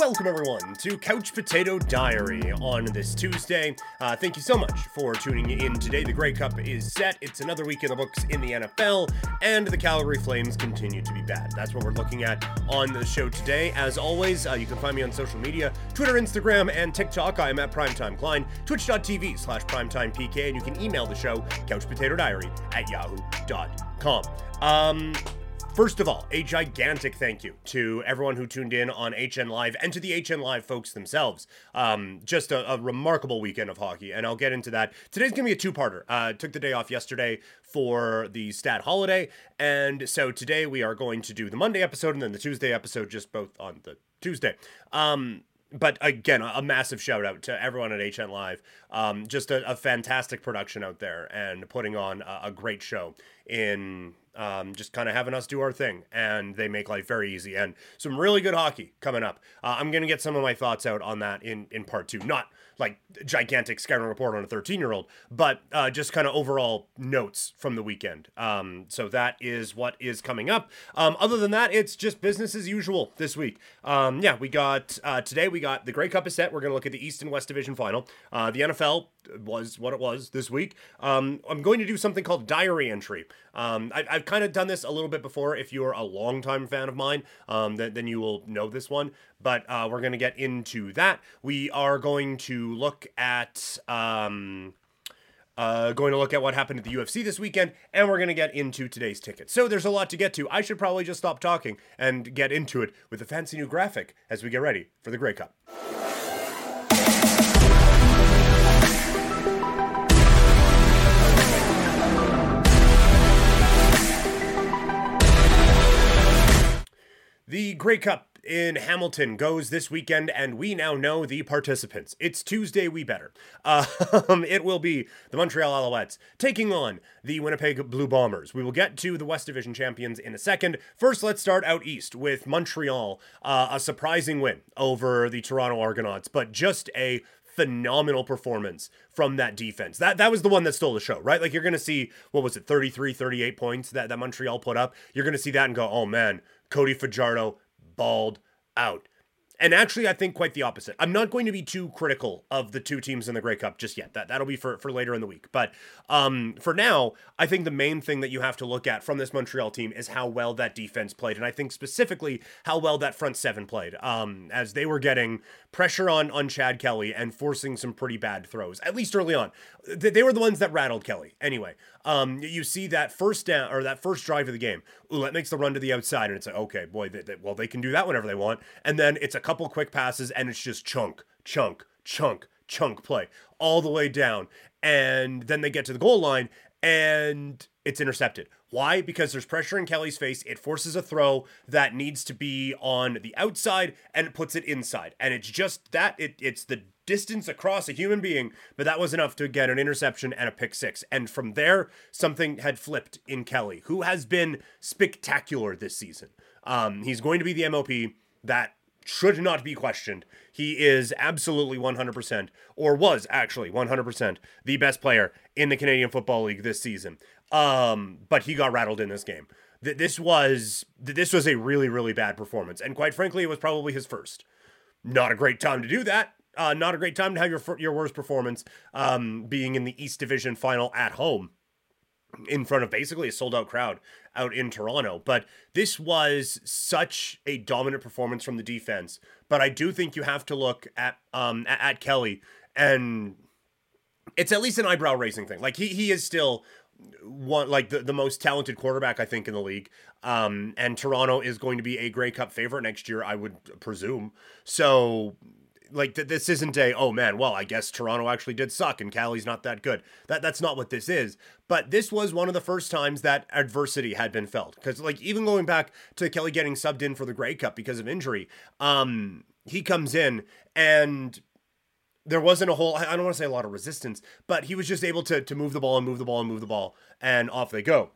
Welcome, everyone, to Couch Potato Diary on this Tuesday. Uh, thank you so much for tuning in today. The Grey Cup is set. It's another week in the books in the NFL, and the Calgary Flames continue to be bad. That's what we're looking at on the show today. As always, uh, you can find me on social media Twitter, Instagram, and TikTok. I am at Primetime Klein, twitch.tv slash primetimepk, and you can email the show, couchpotatodiary at yahoo.com. Um, First of all, a gigantic thank you to everyone who tuned in on HN Live and to the HN Live folks themselves. Um, just a, a, remarkable weekend of hockey, and I'll get into that. Today's gonna be a two-parter. Uh, took the day off yesterday for the stat holiday, and so today we are going to do the Monday episode and then the Tuesday episode, just both on the Tuesday. Um, but again, a, massive shout out to everyone at HN Live. Um, just a, a, fantastic production out there and putting on a, a great show in um, just kind of having us do our thing, and they make life very easy. And some really good hockey coming up. Uh, I'm gonna get some of my thoughts out on that in in part two. Not like gigantic scouting report on a 13 year old, but uh, just kind of overall notes from the weekend. Um, so that is what is coming up. Um, other than that, it's just business as usual this week. Um, yeah, we got uh, today. We got the Grey Cup is set. We're gonna look at the East and West Division final. Uh, the NFL was what it was this week. Um, I'm going to do something called diary entry. Um, I, have kind of done this a little bit before. If you're a longtime fan of mine, um, then, then you will know this one. But uh, we're going to get into that. We are going to look at. Um, uh, going to look at what happened at the UFC this weekend, and we're going to get into today's ticket. So there's a lot to get to. I should probably just stop talking and get into it with a fancy new graphic as we get ready for the Grey Cup. The Grey Cup in Hamilton goes this weekend, and we now know the participants. It's Tuesday, we better. Um, it will be the Montreal Alouettes taking on the Winnipeg Blue Bombers. We will get to the West Division champions in a second. First, let's start out east with Montreal, uh, a surprising win over the Toronto Argonauts, but just a phenomenal performance from that defense. That that was the one that stole the show, right? Like you're going to see what was it 33 38 points that that Montreal put up. You're going to see that and go, "Oh man, Cody Fajardo balled out. And actually, I think quite the opposite. I'm not going to be too critical of the two teams in the Grey Cup just yet. That that'll be for, for later in the week. But um, for now, I think the main thing that you have to look at from this Montreal team is how well that defense played, and I think specifically how well that front seven played. Um, as they were getting pressure on on Chad Kelly and forcing some pretty bad throws, at least early on. They, were the ones that rattled Kelly. Anyway, um, you see that first down or that first drive of the game. Ouellette makes the run to the outside, and it's like, okay, boy, they, they, well, they can do that whenever they want. And then it's a couple quick passes, and it's just chunk, chunk, chunk, chunk play all the way down. And then they get to the goal line, and it's intercepted. Why? Because there's pressure in Kelly's face. It forces a throw that needs to be on the outside and it puts it inside. And it's just that it, it's the distance across a human being, but that was enough to get an interception and a pick six. And from there, something had flipped in Kelly, who has been spectacular this season. Um, he's going to be the MOP. That should not be questioned. He is absolutely 100%, or was actually 100%, the best player in the Canadian Football League this season. Um, but he got rattled in this game. This was this was a really really bad performance, and quite frankly, it was probably his first. Not a great time to do that. Uh, not a great time to have your your worst performance um, being in the East Division final at home in front of basically a sold out crowd out in Toronto. But this was such a dominant performance from the defense. But I do think you have to look at um at, at Kelly and it's at least an eyebrow raising thing. Like he he is still one like the, the most talented quarterback I think in the league. Um and Toronto is going to be a Grey Cup favorite next year, I would presume. So like th- this isn't a oh man well i guess toronto actually did suck and kelly's not that good that that's not what this is but this was one of the first times that adversity had been felt because like even going back to kelly getting subbed in for the grey cup because of injury um he comes in and there wasn't a whole i don't want to say a lot of resistance but he was just able to to move the ball and move the ball and move the ball and off they go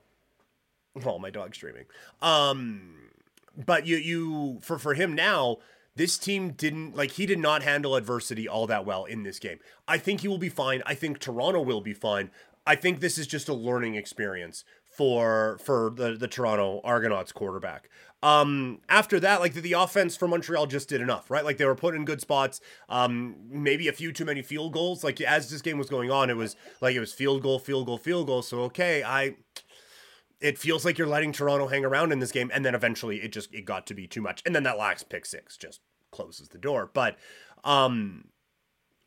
oh my dog's streaming um but you you for for him now this team didn't like he did not handle adversity all that well in this game. I think he will be fine. I think Toronto will be fine. I think this is just a learning experience for for the the Toronto Argonauts quarterback. Um, after that, like the, the, offense for Montreal just did enough, right? Like they were put in good spots. Um, maybe a few too many field goals. Like as this game was going on, it was like it was field goal, field goal, field goal. So okay, I. It feels like you're letting Toronto hang around in this game, and then eventually it just it got to be too much, and then that last pick six just closes the door. But um,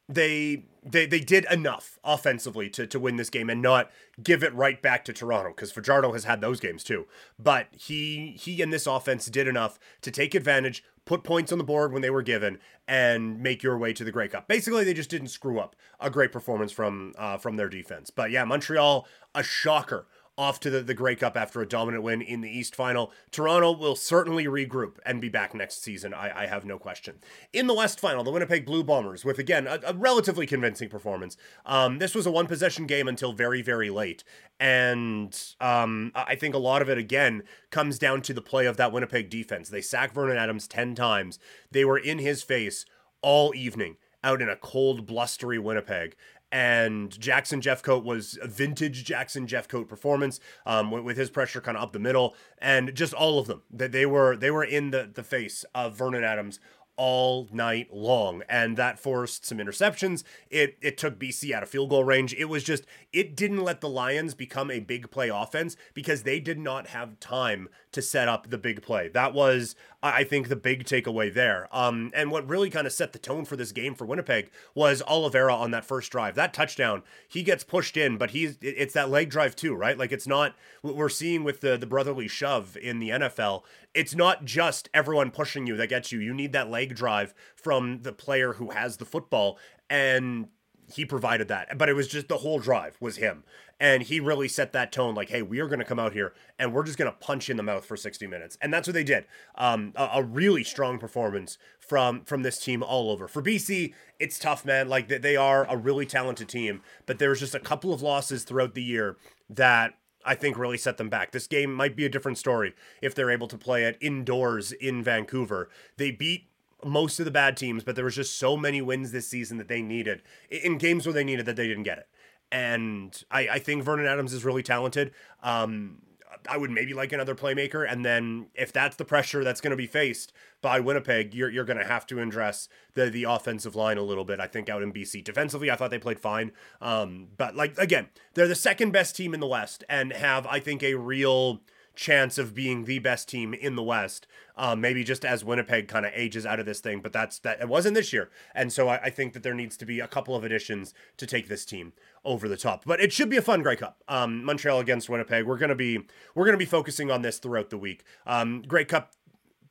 they they they did enough offensively to to win this game and not give it right back to Toronto because Fajardo has had those games too. But he he and this offense did enough to take advantage, put points on the board when they were given, and make your way to the Grey Cup. Basically, they just didn't screw up a great performance from uh, from their defense. But yeah, Montreal a shocker off to the, the Grey Cup after a dominant win in the East Final. Toronto will certainly regroup and be back next season, I, I have no question. In the West Final, the Winnipeg Blue Bombers, with again a, a relatively convincing performance. Um, this was a one possession game until very, very late. And um, I think a lot of it, again, comes down to the play of that Winnipeg defense. They sacked Vernon Adams 10 times, they were in his face all evening out in a cold, blustery Winnipeg and Jackson Jeffcoat was a vintage Jackson Jeffcoat performance um, with, with, his pressure kind of up the middle, and just all of them. That they were they were in the the face of Vernon Adams all night long and that forced some interceptions. It it took BC out of field goal range. It was just it didn't let the Lions become a big play offense because they did not have time to set up the big play. That was I think the big takeaway there. Um and what really kind of set the tone for this game for Winnipeg was Oliveira on that first drive. That touchdown he gets pushed in but he's it's that leg drive too right? Like it's not what we're seeing with the the brotherly shove in the NFL it's not just everyone pushing you that gets you. You need that leg drive from the player who has the football. And he provided that. But it was just the whole drive was him. And he really set that tone like, hey, we are going to come out here and we're just going to punch in the mouth for 60 minutes. And that's what they did. Um, a, a, really strong performance from from this team all over. For BC, it's tough, man. Like they are a really talented team, but there was just a couple of losses throughout the year that I think really set them back. This game might be a different story if they're able to play it indoors in Vancouver. They beat most of the bad teams, but there was just so many wins this season that they needed in games where they needed that they didn't get it. And I, I think Vernon Adams is really talented. Um, I would maybe like another playmaker. And then if that's the pressure that's going to be faced by Winnipeg, you're, you're going to have to address the, the offensive line a little bit, I think, out in BC. Defensively, I thought they played fine. Um, but, like, again, they're the second best team in the West and have, I think, a real chance of being the best team in the West. Um, maybe just as Winnipeg kind of ages out of this thing, but that's that it wasn't this year, and so I, I, think that there needs to be a couple of additions to take this team over the top. But it should be a fun Grey Cup. Um, Montreal against Winnipeg. We're gonna be we're gonna be focusing on this throughout the week. Um, Grey Cup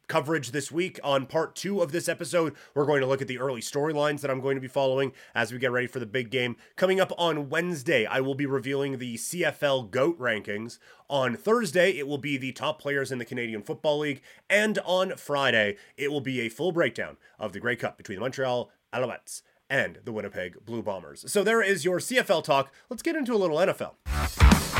coverage this week. On part two of this episode, we're going to look at the early storylines that I'm going to be following as we get ready for the big game. Coming up on Wednesday, I will be revealing the CFL GOAT rankings. On Thursday, it will be the top players in the Canadian Football League. And on Friday, it will be a full breakdown of the Grey Cup between the Montreal Alouettes and the Winnipeg Blue Bombers. So there is your CFL talk. Let's get into a little NFL.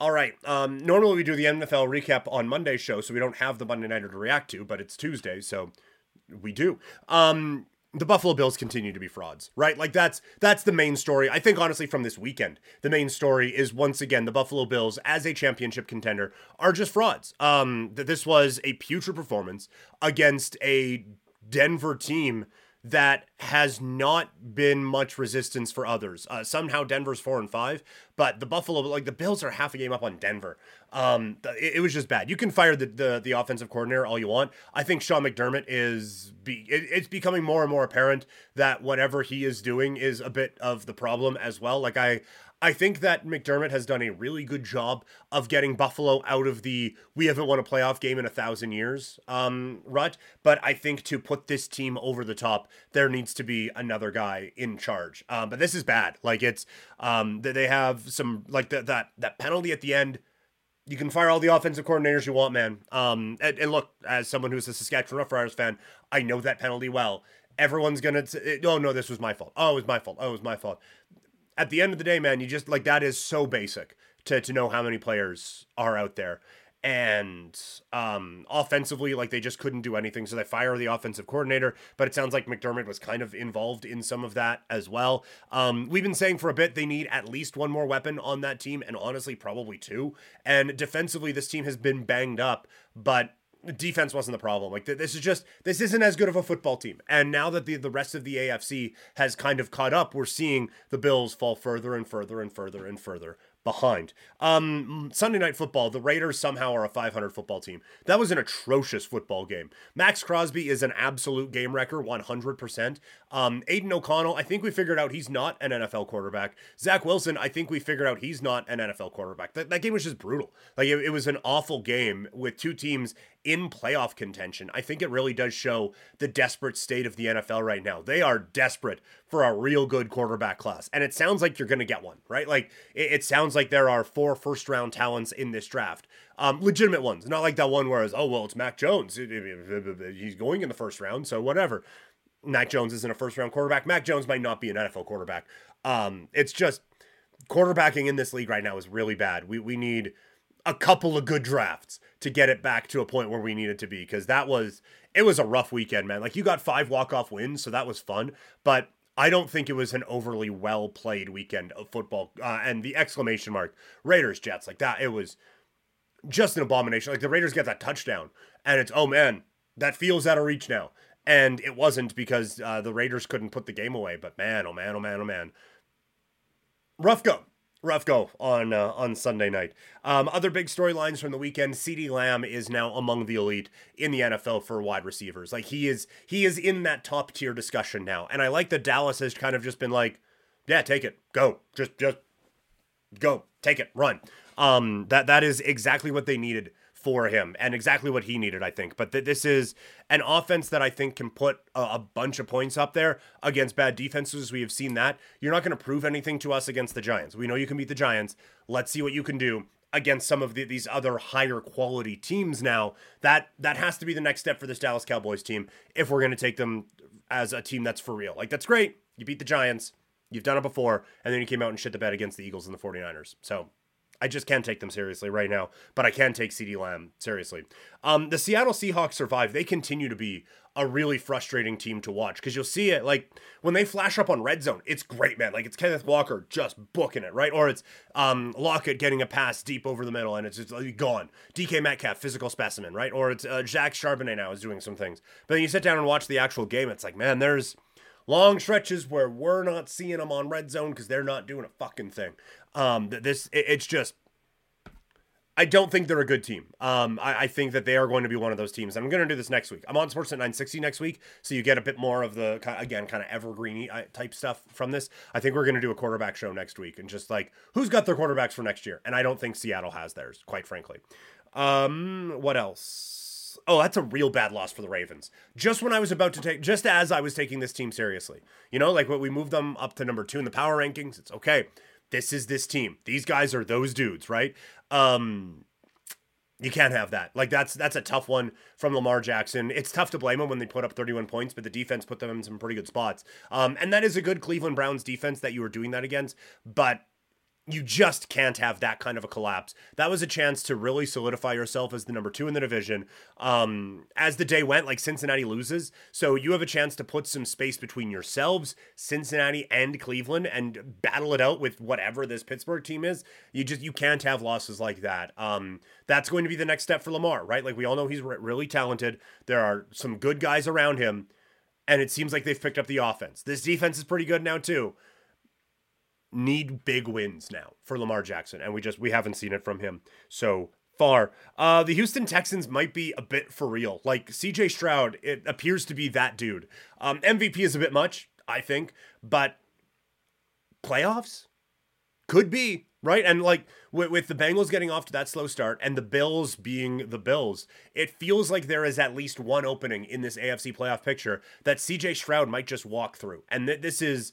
All right. Um, normally we do the NFL recap on Monday's show, so we don't have the Monday Nighter to react to, but it's Tuesday, so we do. Um, the Buffalo Bills continue to be frauds, right? Like that's that's the main story. I think honestly from this weekend, the main story is once again the Buffalo Bills as a championship contender are just frauds. Um, that this was a putrid performance against a Denver team that has not been much resistance for others. Uh, somehow Denver's four and five, but the Buffalo, like the Bills, are half a game up on Denver. Um, it, it was just bad. You can fire the, the, the offensive coordinator all you want. I think Sean McDermott is be it, it's becoming more and more apparent that whatever he is doing is a bit of the problem as well. Like I I think that McDermott has done a really good job of getting Buffalo out of the we haven't won a playoff game in a thousand years um, rut. But I think to put this team over the top, there needs to be another guy in charge. Um, but this is bad. Like it's um, they have some like the, that that penalty at the end. You can fire all the offensive coordinators you want, man. Um, and, and look, as someone who's a Saskatchewan Roughriders fan, I know that penalty well everyone's gonna say, oh no this was my fault oh it was my fault oh it was my fault at the end of the day, man, you just like that is so basic to to know how many players are out there. and um, offensively, like they just couldn't do anything. So they fire the offensive coordinator. But it sounds like McDermott was kind of involved in some of that as well. Um, we've been saying for a bit they need at least one more weapon on that team, and honestly, probably two. And defensively, this team has been banged up, but defense wasn't the problem. Like this is just this isn't as good of a football team. And now that the the rest of the AFC has kind of caught up, we're seeing the Bills fall further and further and further and further behind. Um, Sunday night football, the Raiders somehow are a 500 football team. That was an atrocious football game. Maxx Crosby is an absolute game wrecker, 100%. Um, Aidan O'Connell, I think we figured out he's not an NFL quarterback. Zach Wilson, I think we figured out he's not an NFL quarterback. That, that game was just brutal. Like it, it was an awful game with two teams in playoff contention. I think it really does show the desperate state of the NFL right now. They are desperate for a real good quarterback class. And it sounds like you're going to get one, right? Like it, it, sounds like there are four first round talents in this draft. Um, legitimate ones, not like that one where it's, oh, well, it's Mac Jones. He's going in the first round, so whatever. Mac Jones isn't a first round quarterback. Mac Jones might not be an NFL quarterback. Um, it's just quarterbacking in this league right now is really bad. We, we need a couple of good drafts to get it back to a point where we need it to be because that was it was a rough weekend, man. Like you got five walk off wins, so that was fun, but I don't think it was an overly well played weekend of football. Uh, and the exclamation mark Raiders Jets like that, it was just an abomination. Like the Raiders get that touchdown, and it's oh man, that feels out of reach now. And it wasn't because uh, the Raiders couldn't put the game away. But man, oh man, oh man, oh man, rough go rough go on uh, on Sunday night. Um, other big storylines from the weekend: CeeDee Lamb is now among the elite in the NFL for wide receivers. Like he is, he is in that top tier discussion now. And I like that Dallas has kind of just been like, "Yeah, take it, go, just just go, take it, run." Um, that that is exactly what they needed for him and exactly what he needed, I think. But th- this is an offense that I think can put a, a bunch of points up there against bad defenses. We have seen that. You're not going to prove anything to us against the Giants. We know you can beat the Giants. Let's see what you can do against some of the, these other higher quality teams now. That that has to be the next step for this Dallas Cowboys team if we're going to take them as a team that's for real. Like that's great. You beat the Giants. You've done it before and then you came out and shit the bed against the Eagles and the 49ers. So, I just can't take them seriously right now, but I can take CeeDee Lamb seriously. Um, the Seattle Seahawks survive. They continue to be a really frustrating team to watch because you'll see it like when they flash up on red zone, it's great, man. Like it's Kenneth Walker just booking it, right? Or it's um, Lockett getting a pass deep over the middle and it's just like, gone. DK Metcalf, physical specimen, right? Or it's uh, Zach Charbonnet now is doing some things. But then you sit down and watch the actual game, it's like, man, there's long stretches where we're not seeing them on red zone because they're not doing a fucking thing. Um, this it, it's just. I don't think they're a good team. Um, I, I, think that they are going to be one of those teams. I'm going to do this next week. I'm on Sportsnet 960 next week, so you get a bit more of the again kind of evergreen uh, type stuff from this. I think we're going to do a quarterback show next week and just like who's got their quarterbacks for next year. And I don't think Seattle has theirs, quite frankly. Um, what else? Oh, that's a real bad loss for the Ravens. Just when I was about to take, just as I was taking this team seriously, you know, like when we moved them up to number two in the power rankings, it's okay this is this team. These guys are those dudes, right? Um you can't have that. Like that's that's a tough one from Lamar Jackson. It's tough to blame him when they put up 31 points, but the defense put them in some pretty good spots. Um, and that is a good Cleveland Browns defense that you were doing that against. But you just can't have that kind of a collapse. That was a chance to really solidify yourself as the number two in the division. Um, as the day went, like Cincinnati loses, so you have a chance to put some space between yourselves, Cincinnati and Cleveland, and battle it out with whatever this Pittsburgh team is. You just you can't have losses like that. Um, that's going to be the next step for Lamar, right? Like we all know he's re- really talented. There are some good guys around him, and it seems like they've picked up the offense. This defense is pretty good now too need big wins now for Lamar Jackson, and we just we haven't seen it from him so far. Uh, the Houston Texans might be a bit for real. Like CJ Stroud, it appears to be that dude. Um, MVP is a bit much, I think, but playoffs could be right. And like with, with the Bengals getting off to that slow start and the Bills being the Bills, it feels like there is at least one opening in this AFC playoff picture that CJ Stroud might just walk through. And th- this is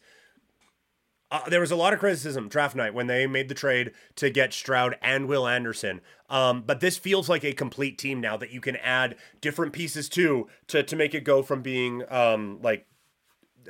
uh, there was a lot of criticism draft night when they made the trade to get Stroud and Will Anderson. Um, but this feels like a complete team now that you can add different pieces to to to make it go from being um, like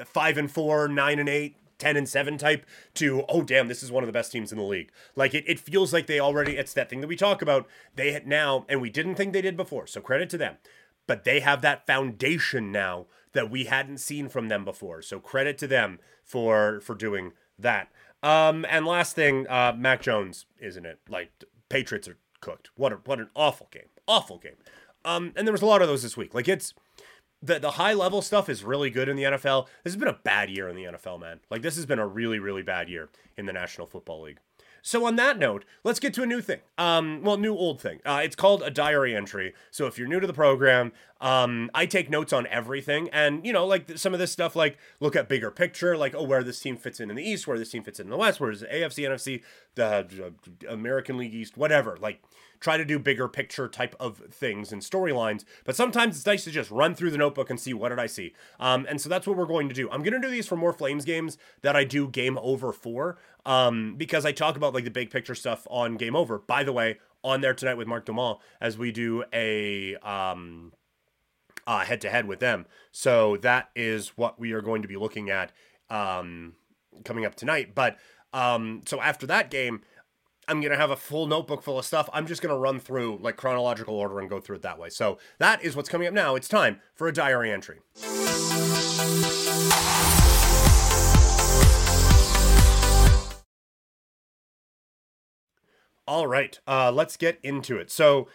five and four, nine and eight, 10 and 7 type to oh damn this is one of the best teams in the league. Like it, it feels like they already it's that thing that we talk about. They had now and we didn't think they did before so credit to them. But they have that foundation now that we hadn't seen from them before so credit to them for for doing that um and last thing uh mac jones isn't it like patriots are cooked what a, what an awful game awful game um and there was a lot of those this week like it's the the high level stuff is really good in the NFL. This has been a bad year in the NFL, man. Like this has been a really really bad year in the National Football League. So on that note, let's get to a new thing. Um, well, new old thing. Uh, it's called a diary entry. So if you're new to the program, um, I take notes on everything, and you know, like some of this stuff, like look at bigger picture, like oh, where this team fits in in the East, where this team fits in in the West, where is the AFC, NFC, the uh, American League East, whatever. Like try to do bigger picture type of things and storylines. But sometimes it's nice to just run through the notebook and see what did I see. Um, and so that's what we're going to do. I'm going to do these for more Flames games that I do Game Over for um, because I talk about like the big picture stuff on Game Over. By the way, on there tonight with Mark Dumont as we do a head to head with them. So that is what we are going to be looking at um, coming up tonight. But um, so after that game, I'm going to have a full notebook full of stuff. I'm just going to run through like chronological order and go through it that way. So that is what's coming up now. It's time for a diary entry. All right, uh, let's get into it. So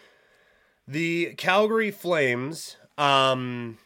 the Calgary Flames, um,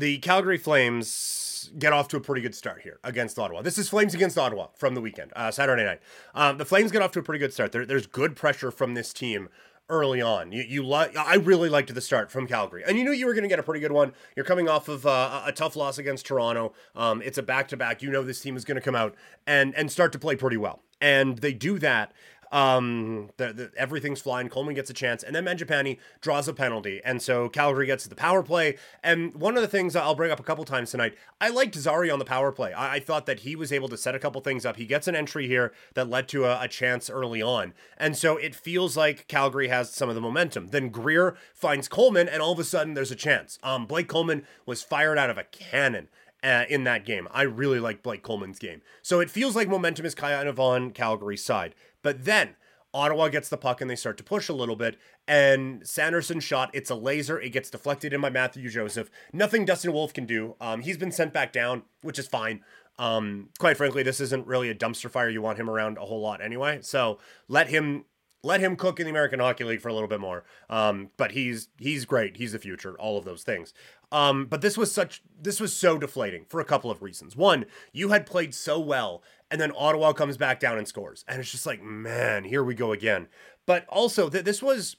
the Calgary Flames get off to a pretty good start here against Ottawa. This is Flames against Ottawa from the weekend, uh, Saturday night. Um, the Flames get off to a pretty good start. There, there's good pressure from this team early on. You, you like I really liked the start from Calgary, and you knew you were going to get a pretty good one. You're coming off of uh, a tough loss against Toronto. Um, it's a back to back. You know this team is going to come out and and start to play pretty well, and they do that. Um, the, the, everything's flying. Coleman gets a chance, and then Mangiapane draws a penalty, and so Calgary gets the power play. And one of the things I'll bring up a couple times tonight, I liked Zary on the power play. I, I thought that he was able to set a couple things up. He gets an entry here that led to a, a chance early on, and so it feels like Calgary has some of the momentum. Then Greer finds Coleman, and all of a sudden there's a chance. Um, Blake Coleman was fired out of a cannon. Uh, in that game. I really like Blake Coleman's game. So it feels like momentum is kind of on Calgary's side. But then Ottawa gets the puck and they start to push a little bit. And Sanderson shot, it's a laser. It gets deflected in by Mathieu Joseph. Nothing Dustin Wolf can do. Um, he's been sent back down, which is fine. Um, quite frankly, this isn't really a dumpster fire. You want him around a whole lot anyway. So let him let him cook in the American Hockey League for a little bit more. Um, but he's he's great. He's the future. All of those things. Um, but this was such this was so deflating for a couple of reasons. One, you had played so well, and then Ottawa comes back down and scores, and it's just like, man, here we go again. But also, th- this was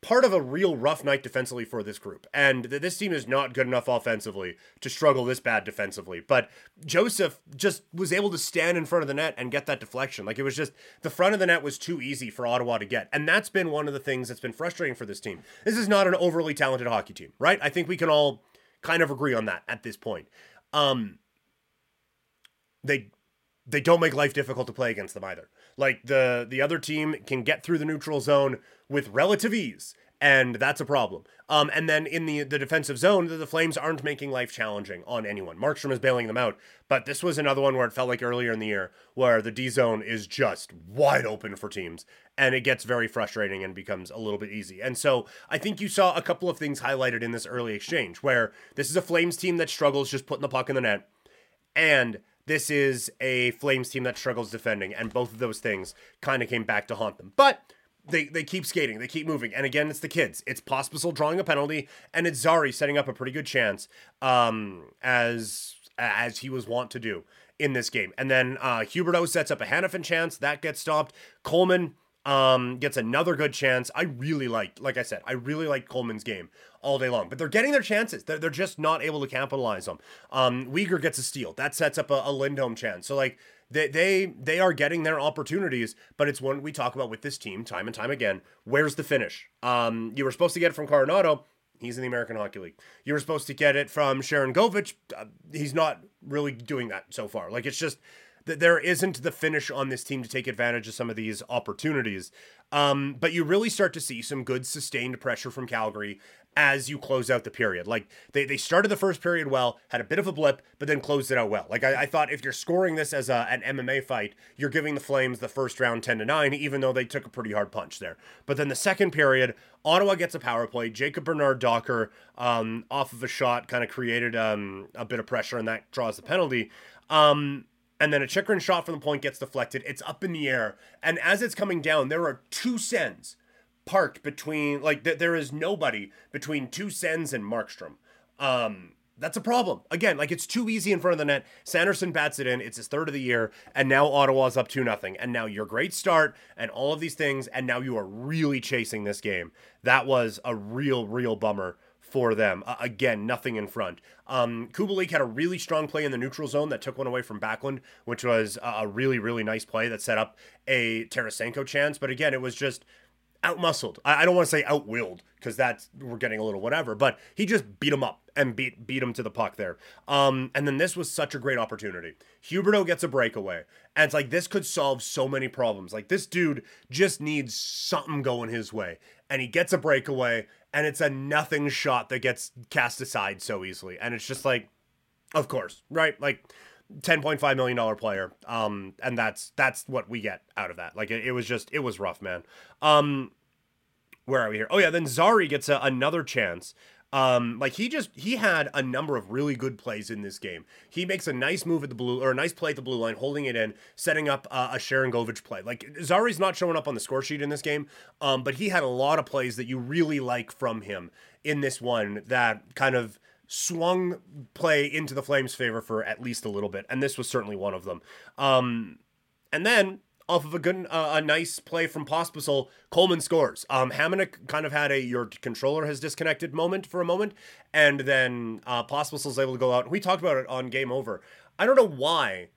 part of a real rough night defensively for this group. And this team is not good enough offensively to struggle this bad defensively. But Joseph just was able to stand in front of the net and get that deflection. Like it was just the front of the net was too easy for Ottawa to get. And that's been one of the things that's been frustrating for this team. This is not an overly talented hockey team, right? I think we can all kind of agree on that at this point. Um they they don't make life difficult to play against them either. Like the the other team can get through the neutral zone with relative ease, and that's a problem. Um, and then in the the defensive zone, the, the Flames aren't making life challenging on anyone. Markstrom is bailing them out, but this was another one where it felt like earlier in the year where the D zone is just wide open for teams, and it gets very frustrating and becomes a little bit easy. And so I think you saw a couple of things highlighted in this early exchange where this is a Flames team that struggles just putting the puck in the net, and this is a Flames team that struggles defending, and both of those things kind of came back to haunt them. But they, they keep skating, they keep moving, and again, it's the kids. It's Pospisil drawing a penalty, and it's Zary setting up a pretty good chance, um, as as he was wont to do in this game. And then uh, Huberdeau sets up a Hanifin chance that gets stopped. Coleman um, gets another good chance. I really liked, like I said, I really liked Coleman's game all day long. But they're getting their chances. They're, they're just not able to capitalize them. Um, Weegar gets a steal. That sets up a, a Lindholm chance. So like they they they are getting their opportunities, but it's one we talk about with this team time and time again. Where's the finish? Um, you were supposed to get it from Coronato. He's in the American Hockey League. You were supposed to get it from Sharangovich. Uh, he's not really doing that so far. Like it's just that there isn't the finish on this team to take advantage of some of these opportunities. Um, but you really start to see some good sustained pressure from Calgary as you close out the period. Like they, they started the first period well, had a bit of a blip, but then closed it out well. Like I, I thought if you're scoring this as a, an MMA fight, you're giving the Flames the first round 10 to 9, even though they took a pretty hard punch there. But then the second period, Ottawa gets a power play. Jacob Bernard Docker, um, off of a shot, kind of created um, a bit of pressure, and that draws the penalty. Um, and then a Chychrun shot from the point gets deflected. It's up in the air. And as it's coming down, there are two Sens parked between, like, th- there is nobody between two Sens and Markstrom. Um, that's a problem. Again, like it's too easy in front of the net. Sanderson bats it in. It's his third of the year, and now Ottawa's up two nothing. And now your great start and all of these things, and now you are really chasing this game. That was a real, real bummer for them. Uh, again, nothing in front. Um, Kubalik had a really strong play in the neutral zone that took one away from Backlund, which was a really, really nice play that set up a Tarasenko chance. But again, it was just outmuscled. I, I don't want to say outwilled because that's we're getting a little whatever, but he just beat him up and beat beat him to the puck there. Um, and then this was such a great opportunity. Huberdeau gets a breakaway, and it's like this could solve so many problems. Like this dude just needs something going his way, and he gets a breakaway, and it's a nothing shot that gets cast aside so easily, and it's just like, of course, right? Like. 10.5 million dollar player. Um and that's that's what we get out of that. Like it, it was just it was rough man. Um where are we here? Oh yeah then zary gets a, another chance um, like he just he had a number of really good plays in this game. He makes a nice move at the blue or a nice play at the blue line, holding it in, setting up uh, a Sharangovich play. Like Zary's not showing up on the score sheet in this game, um, but he had a lot of plays that you really like from him in this one that kind of swung play into the Flames' favor for at least a little bit, and this was certainly one of them. Um, and then off of a good, uh, a nice play from Pospisil, Coleman scores. Um, Hamonic kind of had a your controller has disconnected moment for a moment, and then uh, Pospisil's able to go out. We talked about it on Game Over. I don't know why.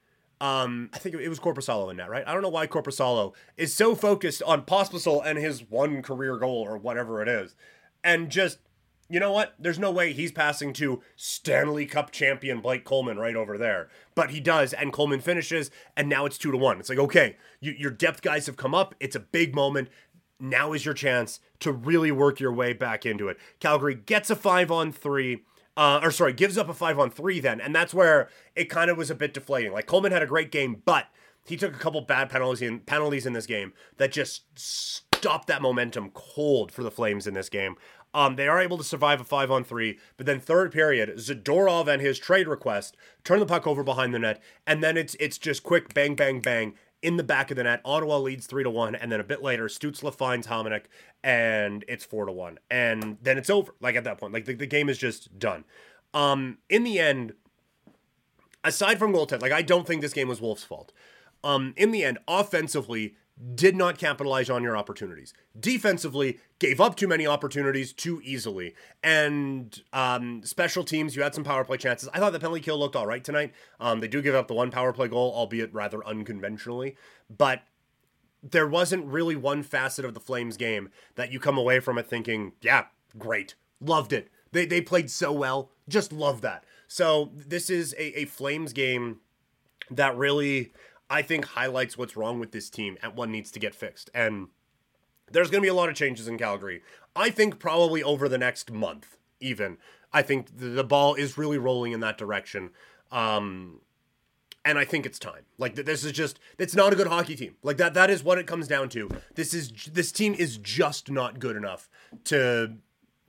Um, I think it was Korpisalo in that, right? I don't know why Korpisalo is so focused on Pospisil and his one career goal or whatever it is, and just you know what? There's no way he's passing to Stanley Cup champion Blake Coleman right over there. But he does, and Coleman finishes, and now it's two to one. It's like, okay, you, your depth guys have come up. It's a big moment. Now is your chance to really work your way back into it. Calgary gets a five on three. Uh, or sorry, gives up a five on three then, and that's where it kind of was a bit deflating. Like Coleman had a great game, but he took a couple bad penalties in penalties in this game that just stopped that momentum cold for the Flames in this game. Um, they are able to survive a five on three, but then third period, Zadorov and his trade request turn the puck over behind the net, and then it's it's just quick bang bang bang in the back of the net. Ottawa leads three to one, and then a bit later, Stützle finds Hamonic, and it's four to one, and then it's over. Like at that point, like the, the game is just done. Um, in the end, aside from goaltend, like I don't think this game was Wolf's fault. Um, in the end, offensively, did not capitalize on your opportunities. Defensively, gave up too many opportunities too easily. And um, special teams, you had some power play chances. I thought the penalty kill looked all right tonight. Um, they do give up the one power play goal, albeit rather unconventionally. But there wasn't really one facet of the Flames game that you come away from it thinking, yeah, great, loved it. They, they played so well, just love that. So this is a, a Flames game that really I think highlights what's wrong with this team and what needs to get fixed. And there's going to be a lot of changes in Calgary. I think probably over the next month, even. I think the ball is really rolling in that direction. Um, and I think it's time. Like this is just it's not a good hockey team. Like that that is what it comes down to. This is this team is just not good enough to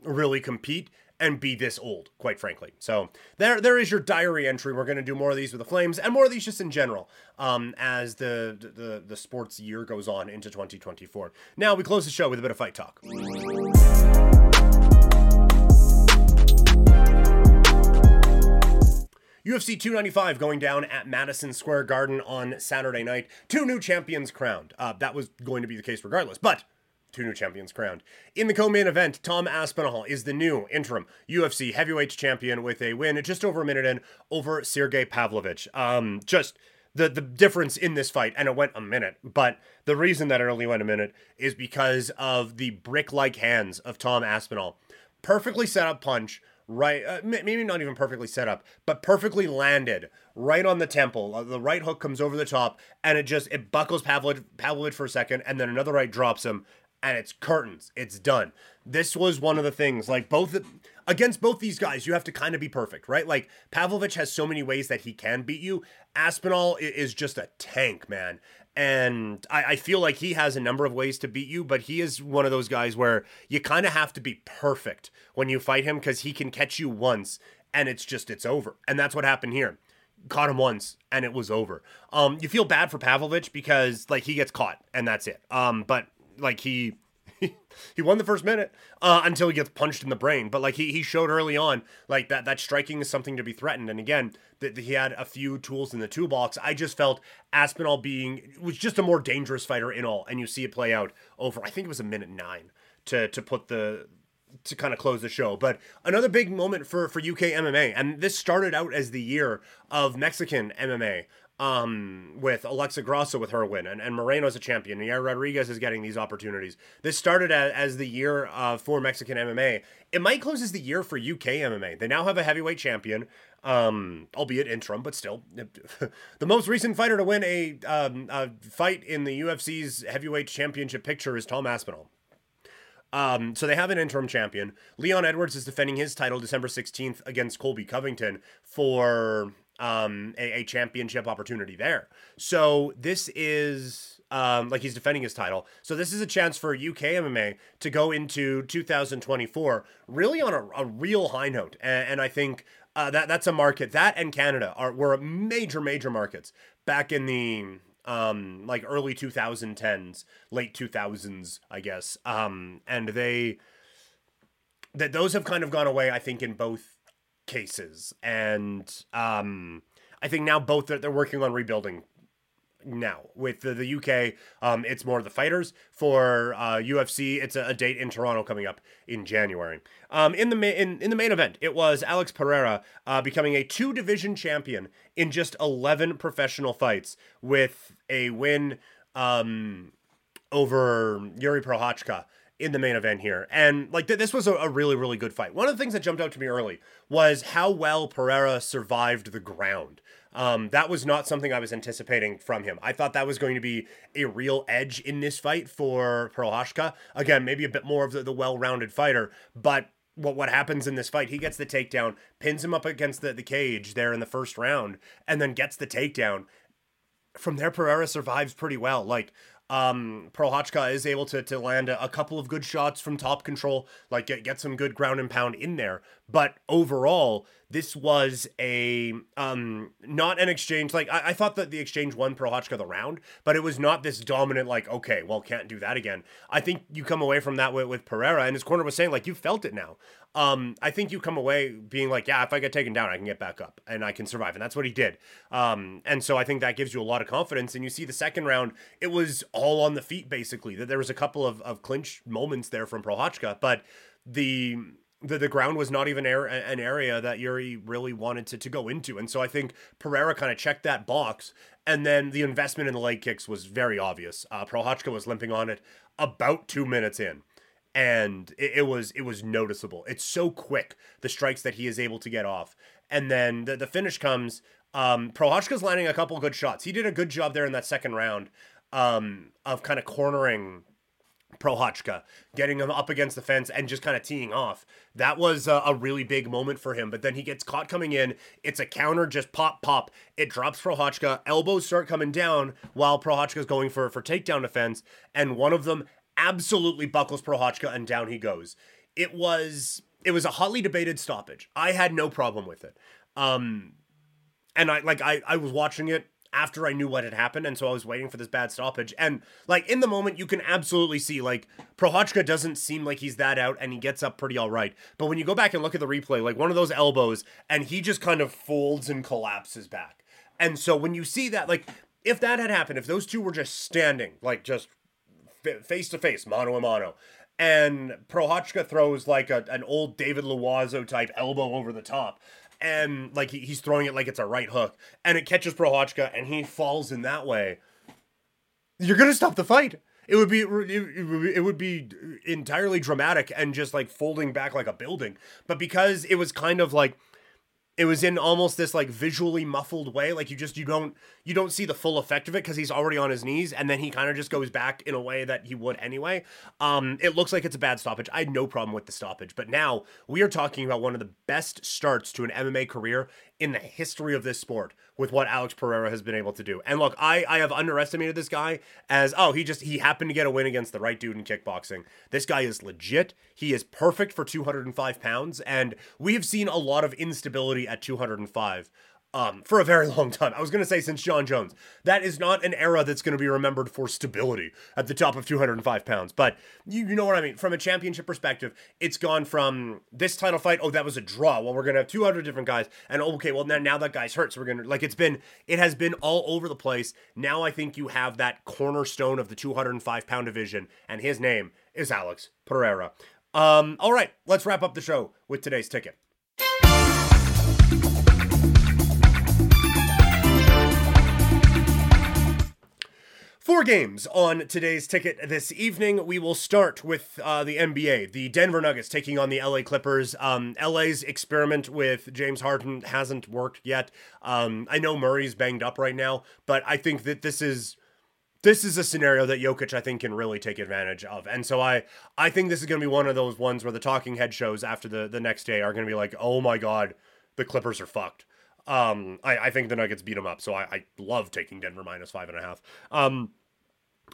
really compete and be this old, quite frankly. So there, there is your diary entry. We're going to do more of these with the Flames and more of these just in general um, as the, the the sports year goes on into 2024. Now we close the show with a bit of fight talk. UFC 295 going down at Madison Square Garden on Saturday night. Two new champions crowned. Uh, that was going to be the case regardless, but two new champions crowned. In the co-main event, Tom Aspinall is the new interim UFC heavyweight champion with a win just over a minute in over Sergey Pavlovich. Um, just the the difference in this fight, and it went a minute, but the reason that it only went a minute is because of the brick-like hands of Tom Aspinall. Perfectly set up punch right, uh, maybe not even perfectly set up, but perfectly landed right on the temple. Uh, the right hook comes over the top, and it just it buckles Pavlovich, Pavlovich for a second, and then another right drops him, and it's curtains. It's done. This was one of the things, like both against both these guys, you have to kind of be perfect, right? Like Pavlovich has so many ways that he can beat you. Aspinall is just a tank, man. And I, I feel like he has a number of ways to beat you, but he is one of those guys where you kind of have to be perfect when you fight him because he can catch you once and it's just it's over. And that's what happened here caught him once and it was over. Um, you feel bad for Pavlovich because like he gets caught and that's it. Um, but like he he won the first minute uh, until he gets punched in the brain. But like he, he showed early on, like that that striking is something to be threatened. And again, that he had a few tools in the toolbox. I just felt Aspinall being was just a more dangerous fighter in all, and you see it play out over. I think it was a minute nine to to put the to kind of close the show. But another big moment for for UK MMA, and this started out as the year of Mexican MMA um, with Alexa Grasso with her win, and, and Moreno's a champion. Yair Rodriguez is getting these opportunities. This started as, as the year uh, for Mexican MMA. It might close as the year for UK MMA. They now have a heavyweight champion, um, albeit interim, but still. the most recent fighter to win a, um, a fight in the UFC's heavyweight championship picture is Tom Aspinall. Um, so they have an interim champion. Leon Edwards is defending his title December 16th against Colby Covington for um, a, a, championship opportunity there. So this is um, like he's defending his title. So this is a chance for UK MMA to go into 2024 really on a, a real high note, and, and I think uh, that that's a market that and Canada are were major major markets back in the um like early 2010s late 2000s i guess um and they that those have kind of gone away i think in both cases, and um, I think now both they're, they're working on rebuilding now. With the, the UK um, it's more the fighters. For uh, UFC it's a, a, date in Toronto coming up in January. Um, in the ma- in, in the main event it was Alex Pereira uh, becoming a two division champion in just 11 professional fights with a win um, over Yuri Prochazka in the main event here. And like th- this was a, a, really, really good fight. One of the things that jumped out to me early was how well Pereira survived the ground. Um, that was not something I was anticipating from him. I thought that was going to be a real edge in this fight for Prochazka. Again, maybe a bit more of the, the well-rounded fighter, but what what happens in this fight? He gets the takedown, pins him up against the, the cage there in the first round, and then gets the takedown. From there, Pereira survives pretty well. Like um, Prochazka is able to, to land a, a, couple of good shots from top control, like get, get some good ground and pound in there. But overall, this was a um not an exchange like I, I thought that the exchange won Prochazka the round, but it was not this dominant like okay, well can't do that again. I think you come away from that with, with Pereira and his corner was saying like you felt it now. Um, I think you come away being like, yeah, if I get taken down, I can get back up and I can survive, and that's what he did. Um, and so I think that gives you a lot of confidence. And you see the second round, it was all on the feet basically. That there was a couple of of clinch moments there from Prochazka, but the the, the ground was not even air, an area that Yuri really wanted to, to go into. And so I think Pereira kind of checked that box. And then the investment in the leg kicks was very obvious. Uh, was limping on it about two minutes in. And it, it, was it was noticeable. It's so quick the strikes that he is able to get off, and then the, the finish comes. Um, Prochazka's landing a couple good shots. He did a good job there in that second round um, of kind of cornering Prochazka, getting him up against the fence and just kind of teeing off. That was a, a, really big moment for him. But then he gets caught coming in. It's a counter, just pop, pop. It drops Prochazka. Elbows start coming down while Prochazka's going for, for takedown defense. And one of them absolutely buckles Prochazka and down he goes. It was it was a hotly debated stoppage. I had no problem with it. Um and I like I, I was watching it after I knew what had happened, and so I was waiting for this bad stoppage. And like in the moment, you can absolutely see like Prochazka doesn't seem like he's that out, and he gets up pretty all right. But when you go back and look at the replay, like one of those elbows, and he just kind of folds and collapses back. And so when you see that, like if that had happened, if those two were just standing, like just face to face, mano a mano, and Prochazka throws like a, an old David Loiseau type elbow over the top, and like he, he's throwing it like it's a right hook, and it catches Prochazka, and he falls in that way. You're gonna stop the fight. It would be- it would be entirely dramatic and just like folding back like a building. But because it was kind of like it was in almost this like visually muffled way. Like you just you don't you don't see the full effect of it because he's already on his knees and then he kind of just goes back in a way that he would anyway. Um it looks like it's a bad stoppage. I had no problem with the stoppage but now we are talking about one of the best starts to an mma career in the history of this sport with what alex pereira has been able to do. And look i i have underestimated this guy as oh he just he happened to get a win against the right dude in kickboxing. This guy is legit. He is perfect for 205 pounds. And we have seen a lot of instability at 205 um, for a very long time. I was going to say since Jon Jones. That is not an era that's going to be remembered for stability at the top of 205 pounds. But you, you know what I mean? From a championship perspective, it's gone from this title fight, oh, that was a draw. Well, we're going to have 200 different guys. And okay, well, now, now that guy's hurt. So we're going to, like, it's been, it has been all over the place. Now I think you have that cornerstone of the 205 pound division, and his name is Alex Pereira. Um, all right, let's wrap up the show with today's ticket. Four games on today's ticket this evening. We will start with uh, the NBA. The Denver Nuggets taking on the LA Clippers. Um, LA's experiment with James Harden hasn't worked yet. Um, I know Murray's banged up right now, but I think that this is this is a scenario that Jokic I think can really take advantage of. And so I I think this is going to be one of those ones where the talking head shows after the the next day are going to be like, "Oh my god, the Clippers are fucked." Um, I, I think the Nuggets beat them up, so I, I love taking Denver minus five and a half. Um,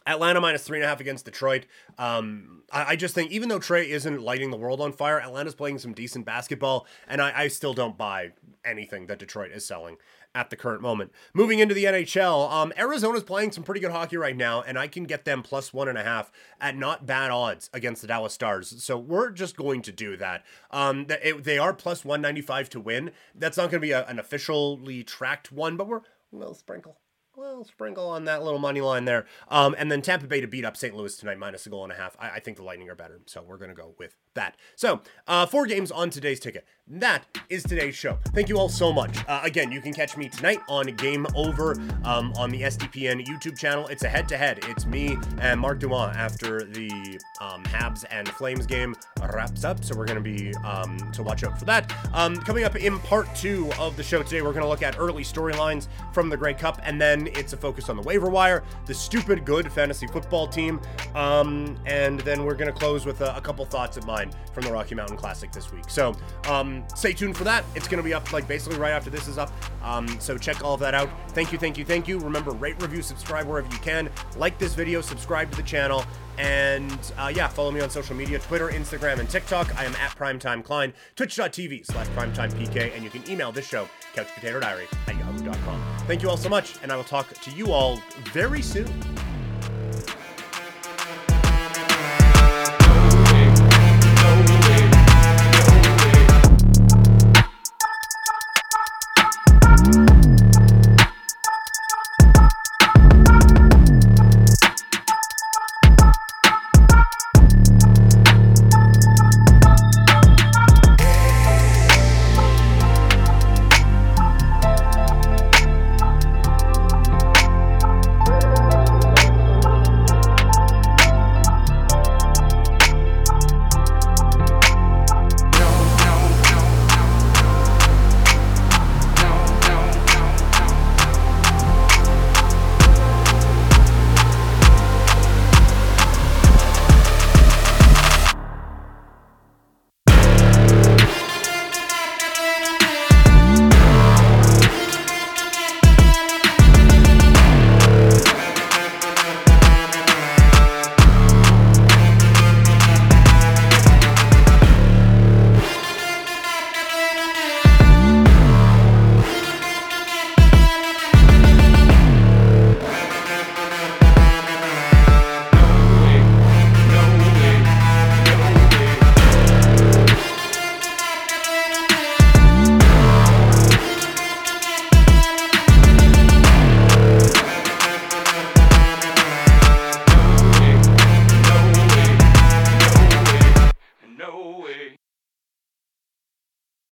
Atlanta minus three and a half against Detroit. Um, I, I just think even though Trae isn't lighting the world on fire, Atlanta's playing some decent basketball, and I, I still don't buy anything that Detroit is selling at the current moment. Moving into the NHL, um, Arizona's playing some pretty good hockey right now, and I can get them plus one and a half at not bad odds against the Dallas Stars. So we're just going to do that. Um, it, they are plus 195 to win. That's not going to be a, an officially tracked one, but we're, we'll sprinkle well, sprinkle on that little money line there. Um, and then Tampa Bay to beat up St. Louis tonight, minus a goal and a half. I, I think the Lightning are better, so we're going to go with that. So, uh, four games on today's ticket. That is today's show. Thank you all so much. Uh, again, you can catch me tonight on Game Over um, on the SDPN YouTube channel. It's a head to head. It's me and Mark Dumont after the um, Habs and Flames game wraps up. So, we're going to be um, to watch out for that. Um, coming up in part two of the show today, we're going to look at early storylines from the Grey Cup, and then it's a focus on the waiver wire, the stupid good fantasy football team, um, and then we're going to close with a, a couple thoughts of mine from the Rocky Mountain Classic this week. So, um, stay tuned for that. It's going to be up like basically right after this is up. Um, so check all of that out. Thank you, thank you, thank you. Remember, rate, review, subscribe wherever you can. Like this video, subscribe to the channel, and uh, yeah, follow me on social media: Twitter, Instagram, and TikTok. I am at Primetime Klein. Twitch.tv slash Primetime PK, and you can email this show couchpotatodiary at yahoo.com. Thank you all so much, and I will talk to you all very soon.